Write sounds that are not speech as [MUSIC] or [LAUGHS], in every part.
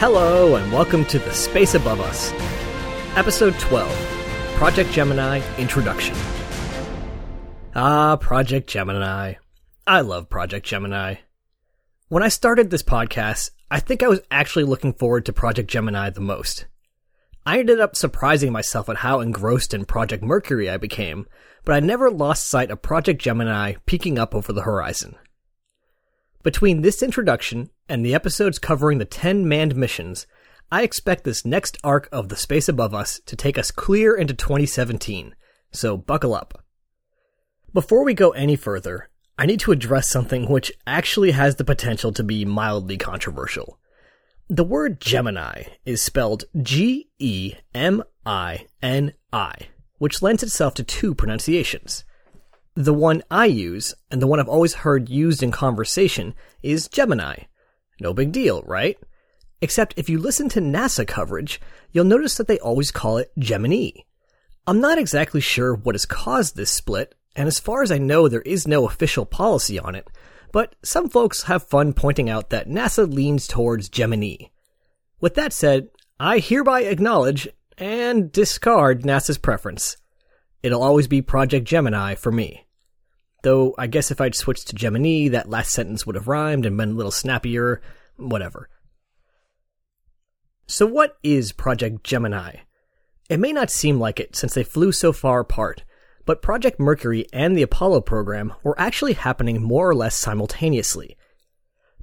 Hello, and welcome to The Space Above Us, Episode 12 Project Gemini Introduction. Ah, Project Gemini. I love Project Gemini. When I started this podcast, I think I was actually looking forward to Project Gemini the most. I ended up surprising myself at how engrossed in Project Mercury I became, but I never lost sight of Project Gemini peeking up over the horizon. Between this introduction and the episodes covering the 10 manned missions, I expect this next arc of the space above us to take us clear into 2017, so buckle up. Before we go any further, I need to address something which actually has the potential to be mildly controversial. The word Gemini is spelled G E M I N I, which lends itself to two pronunciations. The one I use, and the one I've always heard used in conversation, is Gemini. No big deal, right? Except if you listen to NASA coverage, you'll notice that they always call it Gemini. I'm not exactly sure what has caused this split, and as far as I know, there is no official policy on it, but some folks have fun pointing out that NASA leans towards Gemini. With that said, I hereby acknowledge and discard NASA's preference. It'll always be Project Gemini for me. Though I guess if I'd switched to Gemini, that last sentence would have rhymed and been a little snappier, whatever. So what is Project Gemini? It may not seem like it since they flew so far apart, but Project Mercury and the Apollo program were actually happening more or less simultaneously.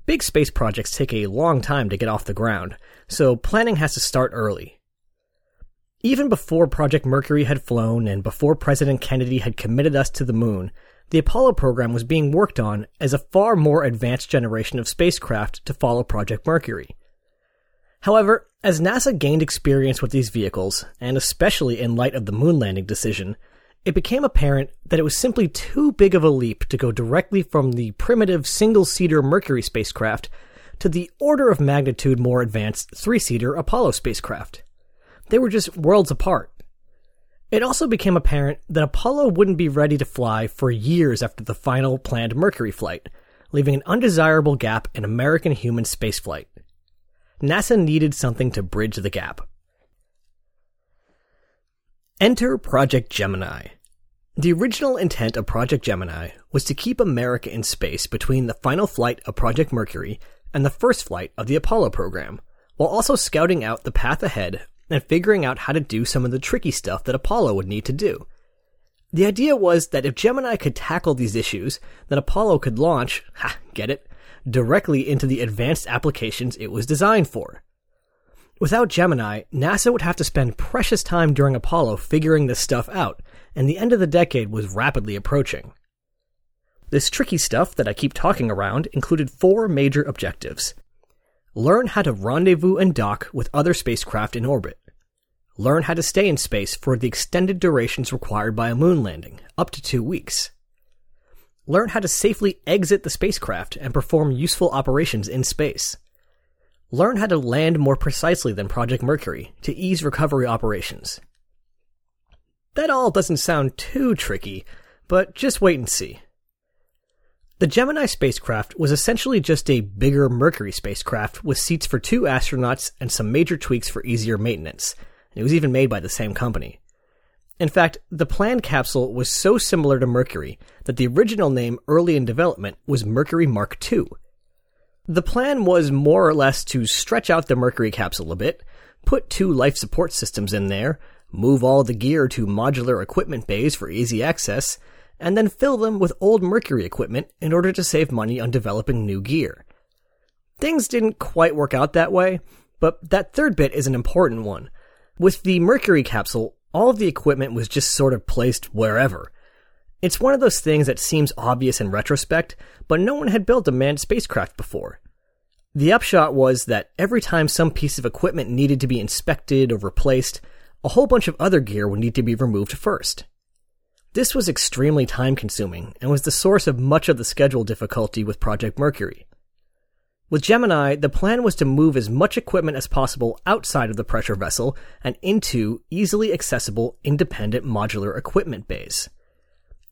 Big space projects take a long time to get off the ground, so planning has to start early. Even before Project Mercury had flown and before President Kennedy had committed us to the moon, the Apollo program was being worked on as a far more advanced generation of spacecraft to follow Project Mercury. However, as NASA gained experience with these vehicles, and especially in light of the moon landing decision, it became apparent that it was simply too big of a leap to go directly from the primitive single seater Mercury spacecraft to the order of magnitude more advanced three seater Apollo spacecraft. They were just worlds apart. It also became apparent that Apollo wouldn't be ready to fly for years after the final planned Mercury flight, leaving an undesirable gap in American human spaceflight. NASA needed something to bridge the gap. Enter Project Gemini. The original intent of Project Gemini was to keep America in space between the final flight of Project Mercury and the first flight of the Apollo program, while also scouting out the path ahead and figuring out how to do some of the tricky stuff that Apollo would need to do. The idea was that if Gemini could tackle these issues, then Apollo could launch, [LAUGHS] ha, get it, directly into the advanced applications it was designed for. Without Gemini, NASA would have to spend precious time during Apollo figuring this stuff out, and the end of the decade was rapidly approaching. This tricky stuff that I keep talking around included four major objectives Learn how to rendezvous and dock with other spacecraft in orbit. Learn how to stay in space for the extended durations required by a moon landing, up to two weeks. Learn how to safely exit the spacecraft and perform useful operations in space. Learn how to land more precisely than Project Mercury to ease recovery operations. That all doesn't sound too tricky, but just wait and see. The Gemini spacecraft was essentially just a bigger Mercury spacecraft with seats for two astronauts and some major tweaks for easier maintenance. It was even made by the same company. In fact, the planned capsule was so similar to Mercury that the original name early in development was Mercury Mark II. The plan was more or less to stretch out the Mercury capsule a bit, put two life support systems in there, move all the gear to modular equipment bays for easy access, and then fill them with old Mercury equipment in order to save money on developing new gear. Things didn't quite work out that way, but that third bit is an important one. With the Mercury capsule, all of the equipment was just sort of placed wherever. It's one of those things that seems obvious in retrospect, but no one had built a manned spacecraft before. The upshot was that every time some piece of equipment needed to be inspected or replaced, a whole bunch of other gear would need to be removed first. This was extremely time consuming and was the source of much of the schedule difficulty with Project Mercury. With Gemini, the plan was to move as much equipment as possible outside of the pressure vessel and into easily accessible independent modular equipment bays.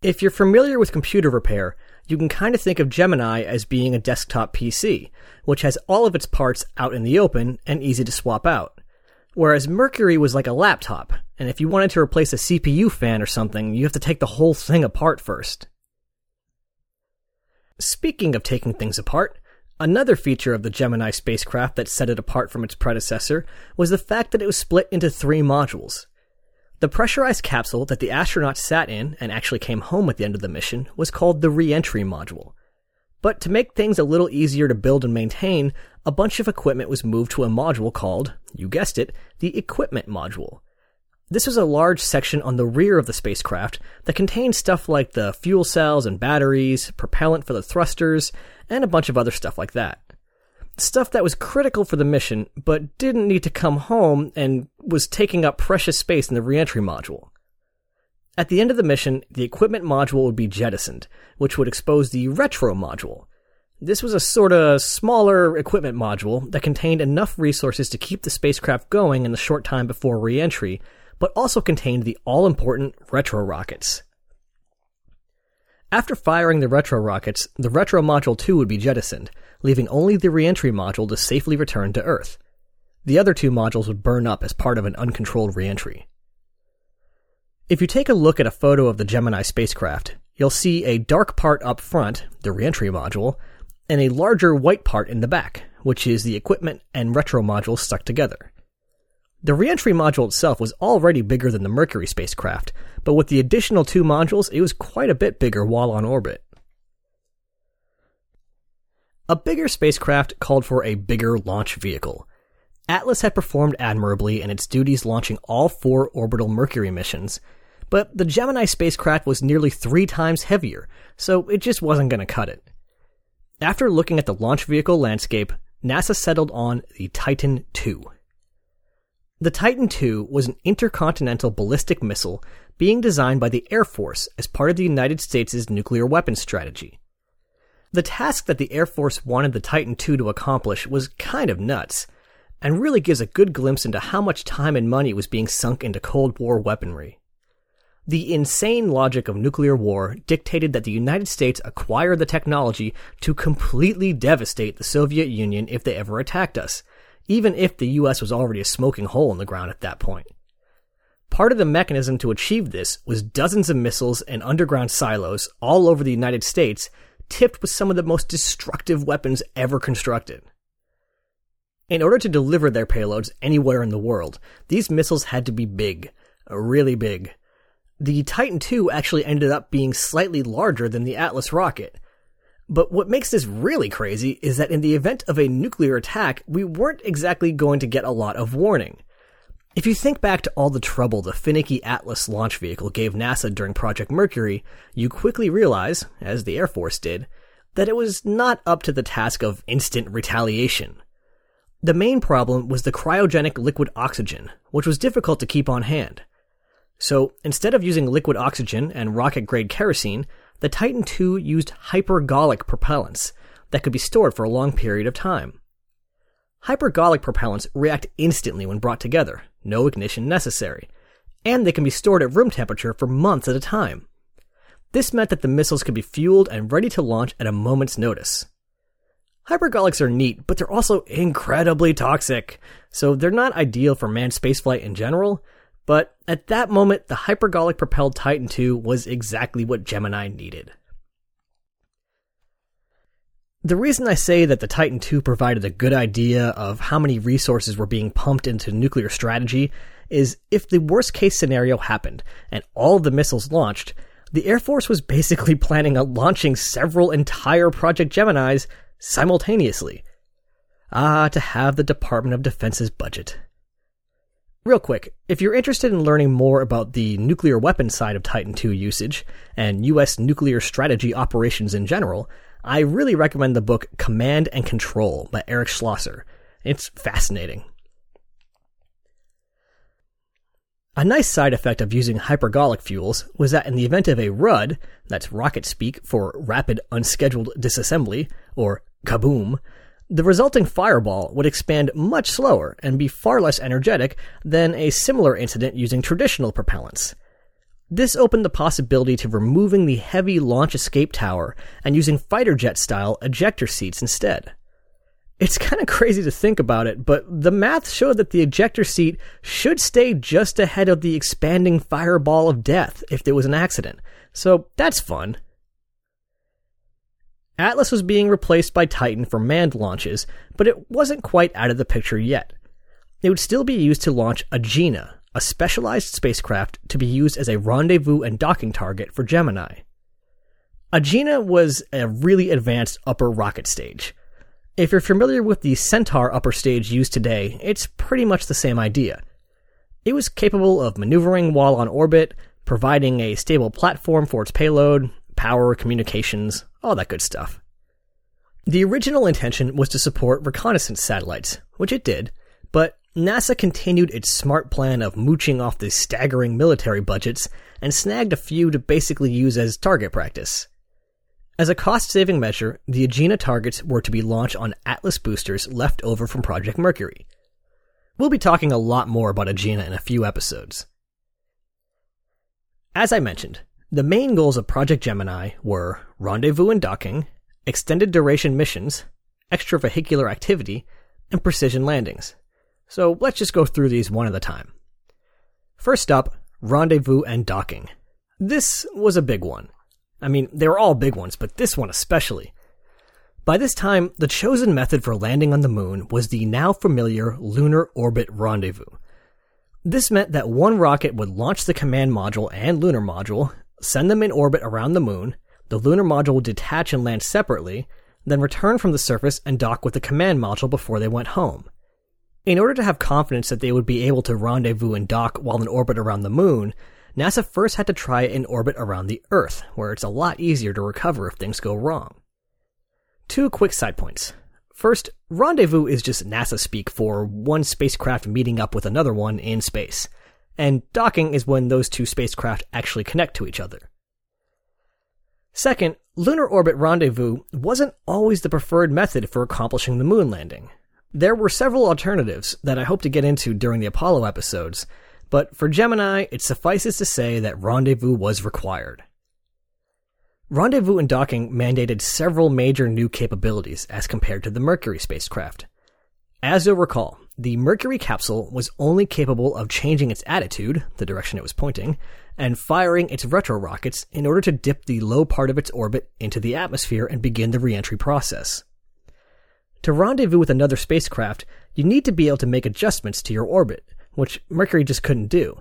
If you're familiar with computer repair, you can kind of think of Gemini as being a desktop PC, which has all of its parts out in the open and easy to swap out. Whereas Mercury was like a laptop, and if you wanted to replace a CPU fan or something, you have to take the whole thing apart first. Speaking of taking things apart, another feature of the Gemini spacecraft that set it apart from its predecessor was the fact that it was split into three modules. The pressurized capsule that the astronauts sat in and actually came home at the end of the mission was called the reentry module. But to make things a little easier to build and maintain, a bunch of equipment was moved to a module called, you guessed it, the equipment module. This was a large section on the rear of the spacecraft that contained stuff like the fuel cells and batteries, propellant for the thrusters, and a bunch of other stuff like that. Stuff that was critical for the mission, but didn't need to come home and was taking up precious space in the reentry module. At the end of the mission, the equipment module would be jettisoned, which would expose the retro module. This was a sort of smaller equipment module that contained enough resources to keep the spacecraft going in the short time before reentry, but also contained the all important retro rockets. After firing the retro rockets, the retro module 2 would be jettisoned, leaving only the reentry module to safely return to Earth. The other two modules would burn up as part of an uncontrolled reentry. If you take a look at a photo of the Gemini spacecraft, you'll see a dark part up front, the reentry module, and a larger white part in the back, which is the equipment and retro module stuck together. The reentry module itself was already bigger than the Mercury spacecraft, but with the additional two modules, it was quite a bit bigger while on orbit. A bigger spacecraft called for a bigger launch vehicle. Atlas had performed admirably in its duties launching all four orbital Mercury missions, but the Gemini spacecraft was nearly three times heavier, so it just wasn't going to cut it. After looking at the launch vehicle landscape, NASA settled on the Titan II. The Titan II was an intercontinental ballistic missile being designed by the Air Force as part of the United States' nuclear weapons strategy. The task that the Air Force wanted the Titan II to accomplish was kind of nuts, and really gives a good glimpse into how much time and money was being sunk into Cold War weaponry. The insane logic of nuclear war dictated that the United States acquire the technology to completely devastate the Soviet Union if they ever attacked us, even if the US was already a smoking hole in the ground at that point. Part of the mechanism to achieve this was dozens of missiles and underground silos all over the United States tipped with some of the most destructive weapons ever constructed. In order to deliver their payloads anywhere in the world, these missiles had to be big, really big. The Titan II actually ended up being slightly larger than the Atlas rocket, but what makes this really crazy is that in the event of a nuclear attack, we weren't exactly going to get a lot of warning. If you think back to all the trouble the finicky Atlas launch vehicle gave NASA during Project Mercury, you quickly realize, as the Air Force did, that it was not up to the task of instant retaliation. The main problem was the cryogenic liquid oxygen, which was difficult to keep on hand. So, instead of using liquid oxygen and rocket grade kerosene, the Titan II used hypergolic propellants that could be stored for a long period of time. Hypergolic propellants react instantly when brought together, no ignition necessary, and they can be stored at room temperature for months at a time. This meant that the missiles could be fueled and ready to launch at a moment's notice. Hypergolics are neat, but they're also incredibly toxic, so they're not ideal for manned spaceflight in general, but at that moment, the hypergolic propelled Titan II was exactly what Gemini needed. The reason I say that the Titan II provided a good idea of how many resources were being pumped into nuclear strategy is if the worst case scenario happened and all the missiles launched, the Air Force was basically [LAUGHS] planning on launching several entire Project Geminis simultaneously. Ah, to have the Department of Defense's budget. Real quick, if you're interested in learning more about the nuclear weapon side of Titan II usage and US nuclear strategy operations in general, I really recommend the book Command and Control by Eric Schlosser. It's fascinating. A nice side effect of using hypergolic fuels was that in the event of a RUD, that's rocket speak for rapid unscheduled disassembly, or kaboom, the resulting fireball would expand much slower and be far less energetic than a similar incident using traditional propellants. This opened the possibility to removing the heavy launch escape tower and using fighter jet style ejector seats instead. It's [LAUGHS] kind of crazy to think about it, but the math showed that the ejector seat should stay just ahead of the expanding fireball of death if there was an accident. So that's fun. Atlas was being replaced by Titan for manned launches, but it wasn't quite out of the picture yet. It would still be used to launch Agena, a specialized spacecraft to be used as a rendezvous and docking target for Gemini. Agena was a really advanced upper rocket stage. If you're familiar with the Centaur upper stage used today, it's pretty much the same idea. It was capable of maneuvering while on orbit, providing a stable platform for its payload, power, communications, all that good stuff. The original intention was to support reconnaissance satellites, which it did, but NASA continued its smart plan of mooching off the staggering military budgets and snagged a few to basically use as target practice. As a cost saving measure, the Agena targets were to be launched on Atlas boosters left over from Project Mercury. We'll be talking a lot more about Agena in a few episodes. As I mentioned, the main goals of Project Gemini were rendezvous and docking, extended duration missions, extravehicular activity, and precision landings. So let's just go through these one at a time. First up, rendezvous and docking. This was a big one. I mean, they were all big ones, but this one especially. By this time, the chosen method for landing on the moon was the now familiar Lunar Orbit Rendezvous. This meant that one rocket would launch the command module and lunar module, send them in orbit around the moon, the lunar module would detach and land separately, then return from the surface and dock with the command module before they went home. In order to have confidence that they would be able to rendezvous and dock while in orbit around the moon, NASA first had to try in orbit around the Earth, where it's a lot easier to recover if things go wrong. Two quick side points. First, rendezvous is just NASA speak for one spacecraft meeting up with another one in space, and docking is when those two spacecraft actually connect to each other. Second, lunar orbit rendezvous wasn't always the preferred method for accomplishing the moon landing. There were several alternatives that I hope to get into during the Apollo episodes, but for Gemini, it suffices to say that rendezvous was required. Rendezvous and docking mandated several major new capabilities as compared to the Mercury spacecraft. As you'll recall, the Mercury capsule was only capable of changing its attitude, the direction it was pointing, and firing its retro rockets in order to dip the low part of its orbit into the atmosphere and begin the reentry process. To rendezvous with another spacecraft, you need to be able to make adjustments to your orbit, which Mercury just couldn't do.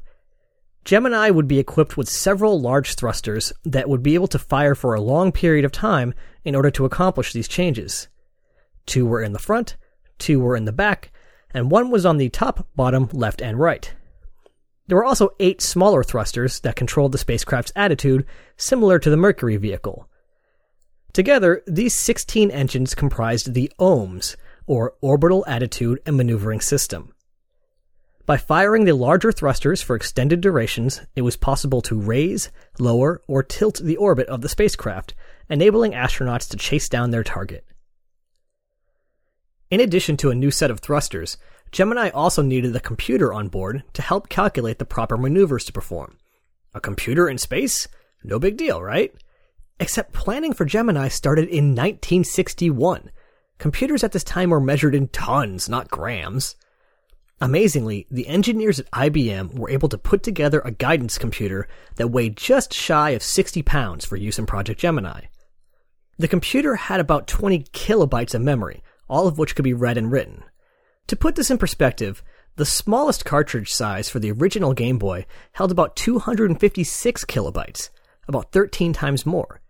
Gemini would be equipped with several large thrusters that would be able to fire for a long period of time in order to accomplish these changes. Two were in the front, two were in the back, and one was on the top, bottom, left, and right. There were also eight smaller thrusters that controlled the spacecraft's attitude, similar to the Mercury vehicle. Together, these 16 engines comprised the OAMS, or Orbital Attitude and Maneuvering System. By firing the larger thrusters for extended durations, it was possible to raise, lower, or tilt the orbit of the spacecraft, enabling astronauts to chase down their target. In addition to a new set of thrusters, Gemini also needed a computer on board to help calculate the proper maneuvers to perform. A computer in space? No big deal, right? Except planning for Gemini started in 1961. Computers at this time were measured in tons, not grams. Amazingly, the engineers at IBM were able to put together a guidance computer that weighed just shy of 60 pounds for use in Project Gemini. The computer had about 20 kilobytes of memory, all of which could be read and written. To put this in perspective, the smallest cartridge size for the original Game Boy held about 256 kilobytes, about 13 times more.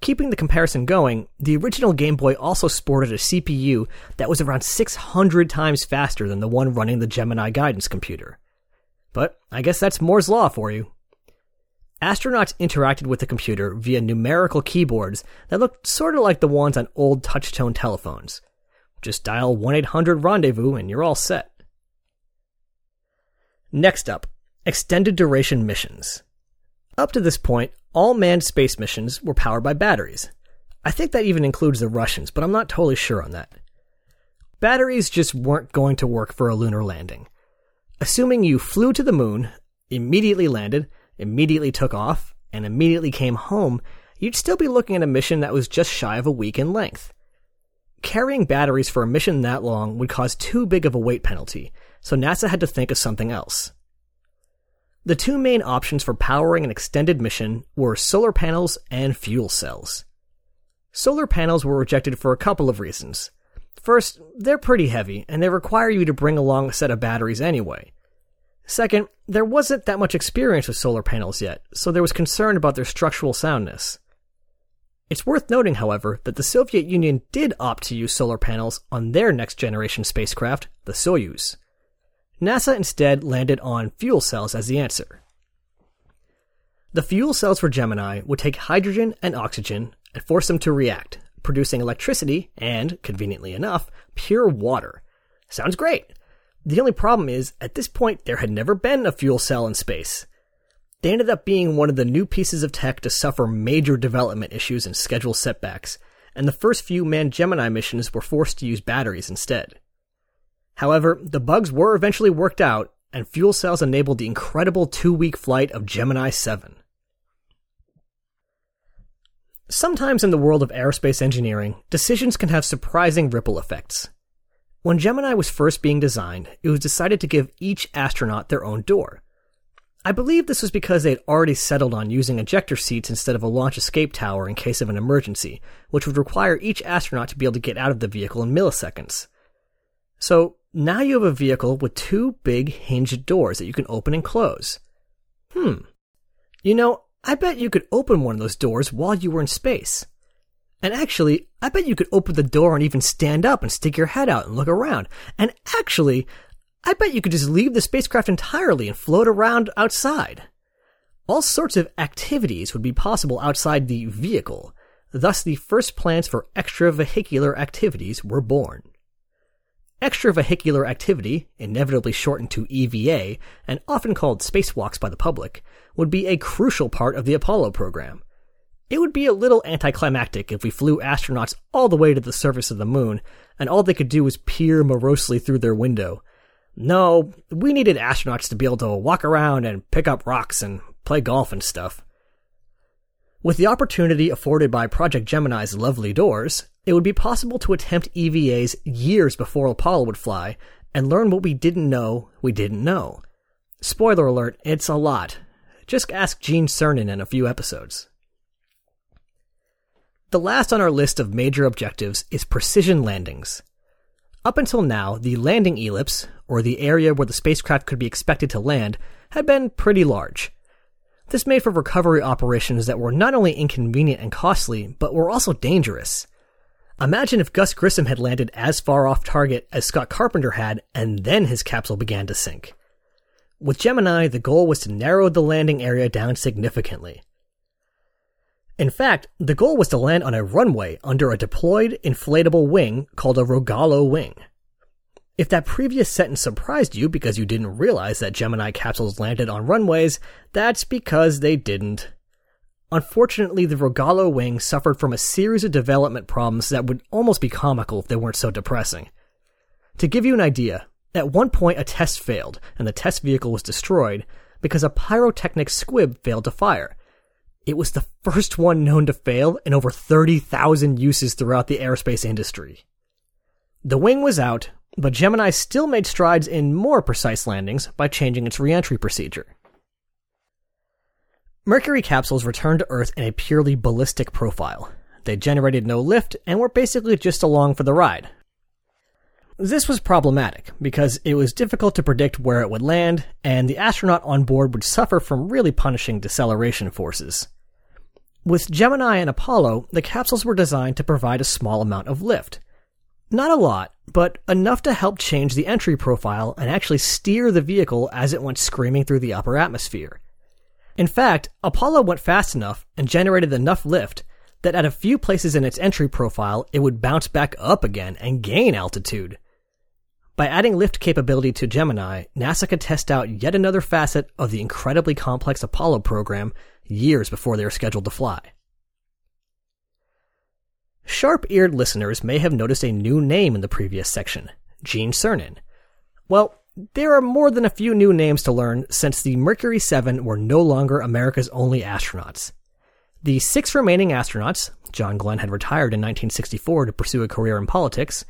Keeping the comparison going, the original Game Boy also sported a CPU that was around 600 times faster than the one running the Gemini guidance computer. But I guess that's Moore's Law for you. Astronauts interacted with the computer via numerical keyboards that looked sort of like the ones on old touchtone telephones. Just dial 1 800 Rendezvous and you're all set. Next up, extended duration missions. Up to this point, all manned space missions were powered by batteries. I think that even includes the Russians, but I'm not totally sure on that. Batteries just weren't going to work for a lunar landing. Assuming you flew to the moon, immediately landed, immediately took off, and immediately came home, you'd still be looking at a mission that was just shy of a week in length. Carrying batteries for a mission that long would cause too big of a weight penalty, so NASA had to think of something else. The two main options for powering an extended mission were solar panels and fuel cells. Solar panels were rejected for a couple of reasons. First, they're pretty heavy, and they require you to bring along a set of batteries anyway. Second, there wasn't that much experience with solar panels yet, so there was concern about their structural soundness. It's worth noting, however, that the Soviet Union did opt to use solar panels on their next generation spacecraft, the Soyuz. NASA instead landed on fuel cells as the answer. The fuel cells for Gemini would take hydrogen and oxygen and force them to react, producing electricity and, conveniently enough, pure water. Sounds great. The only problem is, at this point, there had never been a fuel cell in space. They ended up being one of the new pieces of tech to suffer major development issues and schedule setbacks, and the first few manned Gemini missions were forced to use batteries instead. However, the bugs were eventually worked out, and fuel cells enabled the incredible two week flight of Gemini 7. Sometimes in the world of aerospace engineering, decisions can have surprising ripple effects. When Gemini was first being designed, it was decided to give each astronaut their own door. I believe this was because they had already settled on using ejector seats instead of a launch escape tower in case of an emergency, which would require each astronaut to be able to get out of the vehicle in milliseconds. So, now you have a vehicle with two big hinged doors that you can open and close. Hmm. You know, I bet you could open one of those doors while you were in space. And actually, I bet you could open the door and even stand up and stick your head out and look around. And actually, I bet you could just leave the spacecraft entirely and float around outside. All sorts of activities would be possible outside the vehicle. Thus, the first plans for extravehicular activities were born. Extravehicular activity, inevitably shortened to EVA, and often called spacewalks by the public, would be a crucial part of the Apollo program. It would be a little anticlimactic if we flew astronauts all the way to the surface of the moon, and all they could do was peer morosely through their window. No, we needed astronauts to be able to walk around and pick up rocks and play golf and stuff. With the opportunity afforded by Project Gemini's lovely doors, it would be possible to attempt EVAs years before Apollo would fly and learn what we didn't know we didn't know. Spoiler alert, it's a lot. Just ask Gene Cernan in a few episodes. The last on our list of major objectives is precision landings. Up until now, the landing ellipse, or the area where the spacecraft could be expected to land, had been pretty large. This made for recovery operations that were not only inconvenient and costly, but were also dangerous. Imagine if Gus Grissom had landed as far off target as Scott Carpenter had, and then his capsule began to sink. With Gemini, the goal was to narrow the landing area down significantly. In fact, the goal was to land on a runway under a deployed inflatable wing called a Rogallo wing. If that previous sentence surprised you because you didn't realize that Gemini capsules landed on runways, that's because they didn't. Unfortunately, the Rogallo wing suffered from a series of development problems that would almost be comical if they weren't so depressing. To give you an idea, at one point a test failed, and the test vehicle was destroyed because a pyrotechnic squib failed to fire. It was the first one known to fail in over 30,000 uses throughout the aerospace industry. The wing was out, but Gemini still made strides in more precise landings by changing its reentry procedure. Mercury capsules returned to Earth in a purely ballistic profile. They generated no lift and were basically just along for the ride. This was problematic because it was difficult to predict where it would land, and the astronaut on board would suffer from really punishing deceleration forces. With Gemini and Apollo, the capsules were designed to provide a small amount of lift. Not a lot, but enough to help change the entry profile and actually steer the vehicle as it went screaming through the upper atmosphere. In fact, Apollo went fast enough and generated enough lift that at a few places in its entry profile, it would bounce back up again and gain altitude. By adding lift capability to Gemini, NASA could test out yet another facet of the incredibly complex Apollo program years before they were scheduled to fly. Sharp eared listeners may have noticed a new name in the previous section Gene Cernan. Well, there are more than a few new names to learn since the Mercury 7 were no longer America's only astronauts. The six remaining astronauts, John Glenn had retired in 1964 to pursue a career in politics,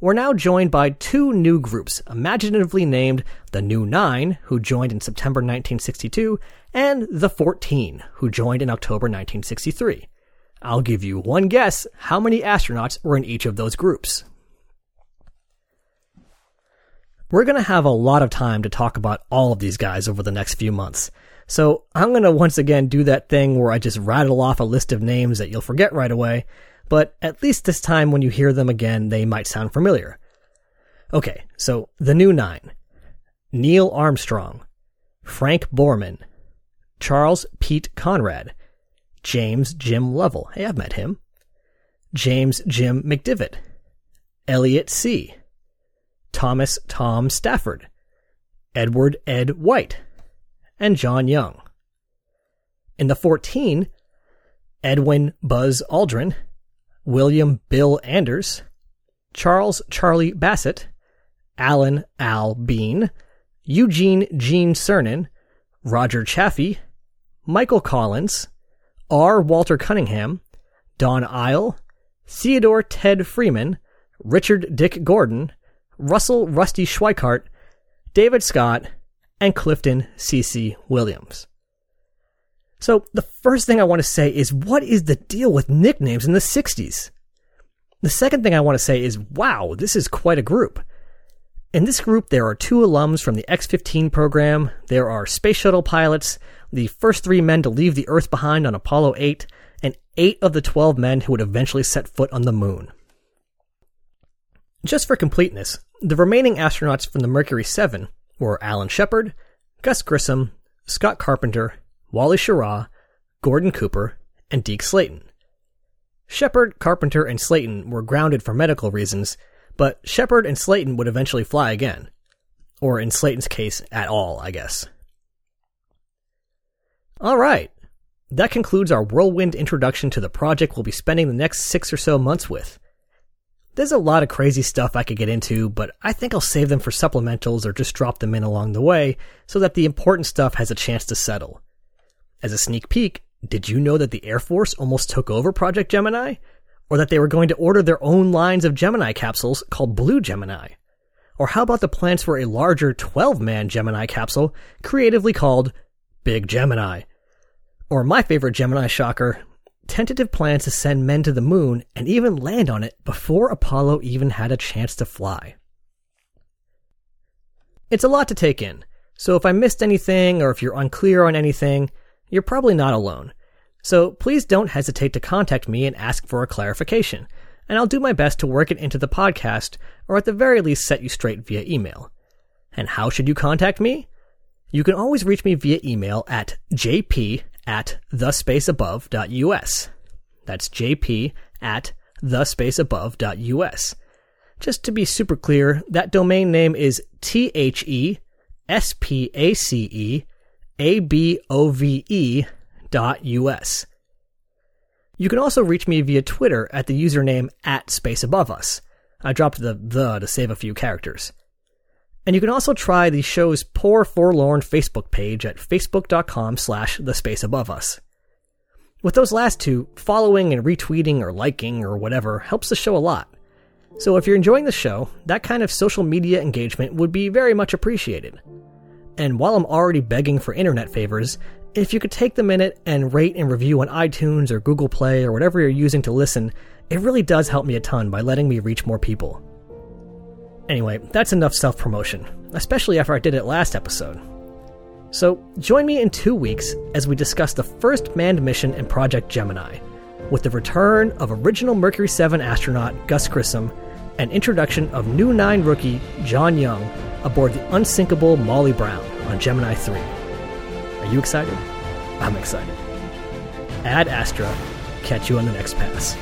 were now joined by two new groups, imaginatively named the New Nine, who joined in September 1962, and the 14, who joined in October 1963. I'll give you one guess how many astronauts were in each of those groups. We're going to have a lot of time to talk about all of these guys over the next few months. So I'm going to once again do that thing where I just rattle off a list of names that you'll forget right away but at least this time when you hear them again, they might sound familiar. Okay, so the new nine Neil Armstrong, Frank Borman, Charles Pete Conrad, James Jim Lovell. Hey, I've met him. James Jim McDivitt, Elliot See, Thomas Tom Stafford, Edward Ed White, and John Young. In the 14, Edwin Buzz Aldrin, William Bill Anders, Charles Charlie Bassett, Alan Al Bean, Eugene Gene Cernan, Roger Chaffee, Michael Collins, R. Walter Cunningham, Donn Eisele, Theodore Ted Freeman, Richard Dick Gordon, Russell Rusty Schweikart, David Scott, and Clifton C.C. Williams. So the first thing I want to say is what is the deal with nicknames in the 60s? The second thing I want to say is wow, this is quite a group. In this group, there are two alums from the X 15 program, there are space shuttle pilots, the first three men to leave the Earth behind on Apollo 8, and eight of the 12 men who would eventually set foot on the moon. Just for completeness, the remaining astronauts from the Mercury 7 were Alan Shepard, Gus Grissom, Scott Carpenter, Wally Schirra, Gordon Cooper, and Deke Slayton. Shepard, Carpenter, and Slayton were grounded for medical reasons, but Shepard and Slayton would eventually fly again. Or in Slayton's case, at all, I guess. Alright, that concludes our whirlwind introduction to the project we'll be spending the next six or so months with. There's a lot of crazy stuff I could get into, but I think I'll save them for supplementals or just drop them in along the way so that the important stuff has a chance to settle. As a sneak peek, did you know that the Air Force almost took over Project Gemini? Or that they were going to order their own lines of Gemini capsules called Blue Gemini? Or how about the plans for a larger 12 man Gemini capsule creatively called Big Gemini? Or my favorite Gemini shocker, tentative plans to send men to the moon and even land on it before Apollo even had a chance to fly. It's a lot to take in, so if I missed anything or if you're unclear on anything, you're probably not alone. So please don't hesitate to contact me and ask for a clarification, and I'll do my best to work it into the podcast, or at the very least set you straight via email. And how should you contact me? You can always reach me via email at jp at thespaceabove.us. That's jp at thespaceabove.us. Just to be super clear, that domain name is T H E S P A C E above dot us. You can also reach me via Twitter at the username at space above us. I dropped the the to save a few characters. And you can also try the show's Poor Forlorn Facebook page at facebook.com slash the space above us. With those last two, following and retweeting or liking or whatever helps the show a lot. So if you're enjoying the show, that kind of social media engagement would be very much appreciated. And while I'm already begging for internet favors, if you could take the minute and rate and review on iTunes or Google Play or whatever you're using to listen, it really does help me a ton by letting me reach more people. Anyway, that's enough self promotion, especially after I did it last episode. So, join me in two weeks as we discuss the first manned mission in Project Gemini, with the return of original Mercury 7 astronaut Gus Grissom and introduction of new 9 rookie John Young aboard the unsinkable Molly Brown on Gemini 3. Are you excited? I'm excited. Ad Astra. Catch you on the next pass.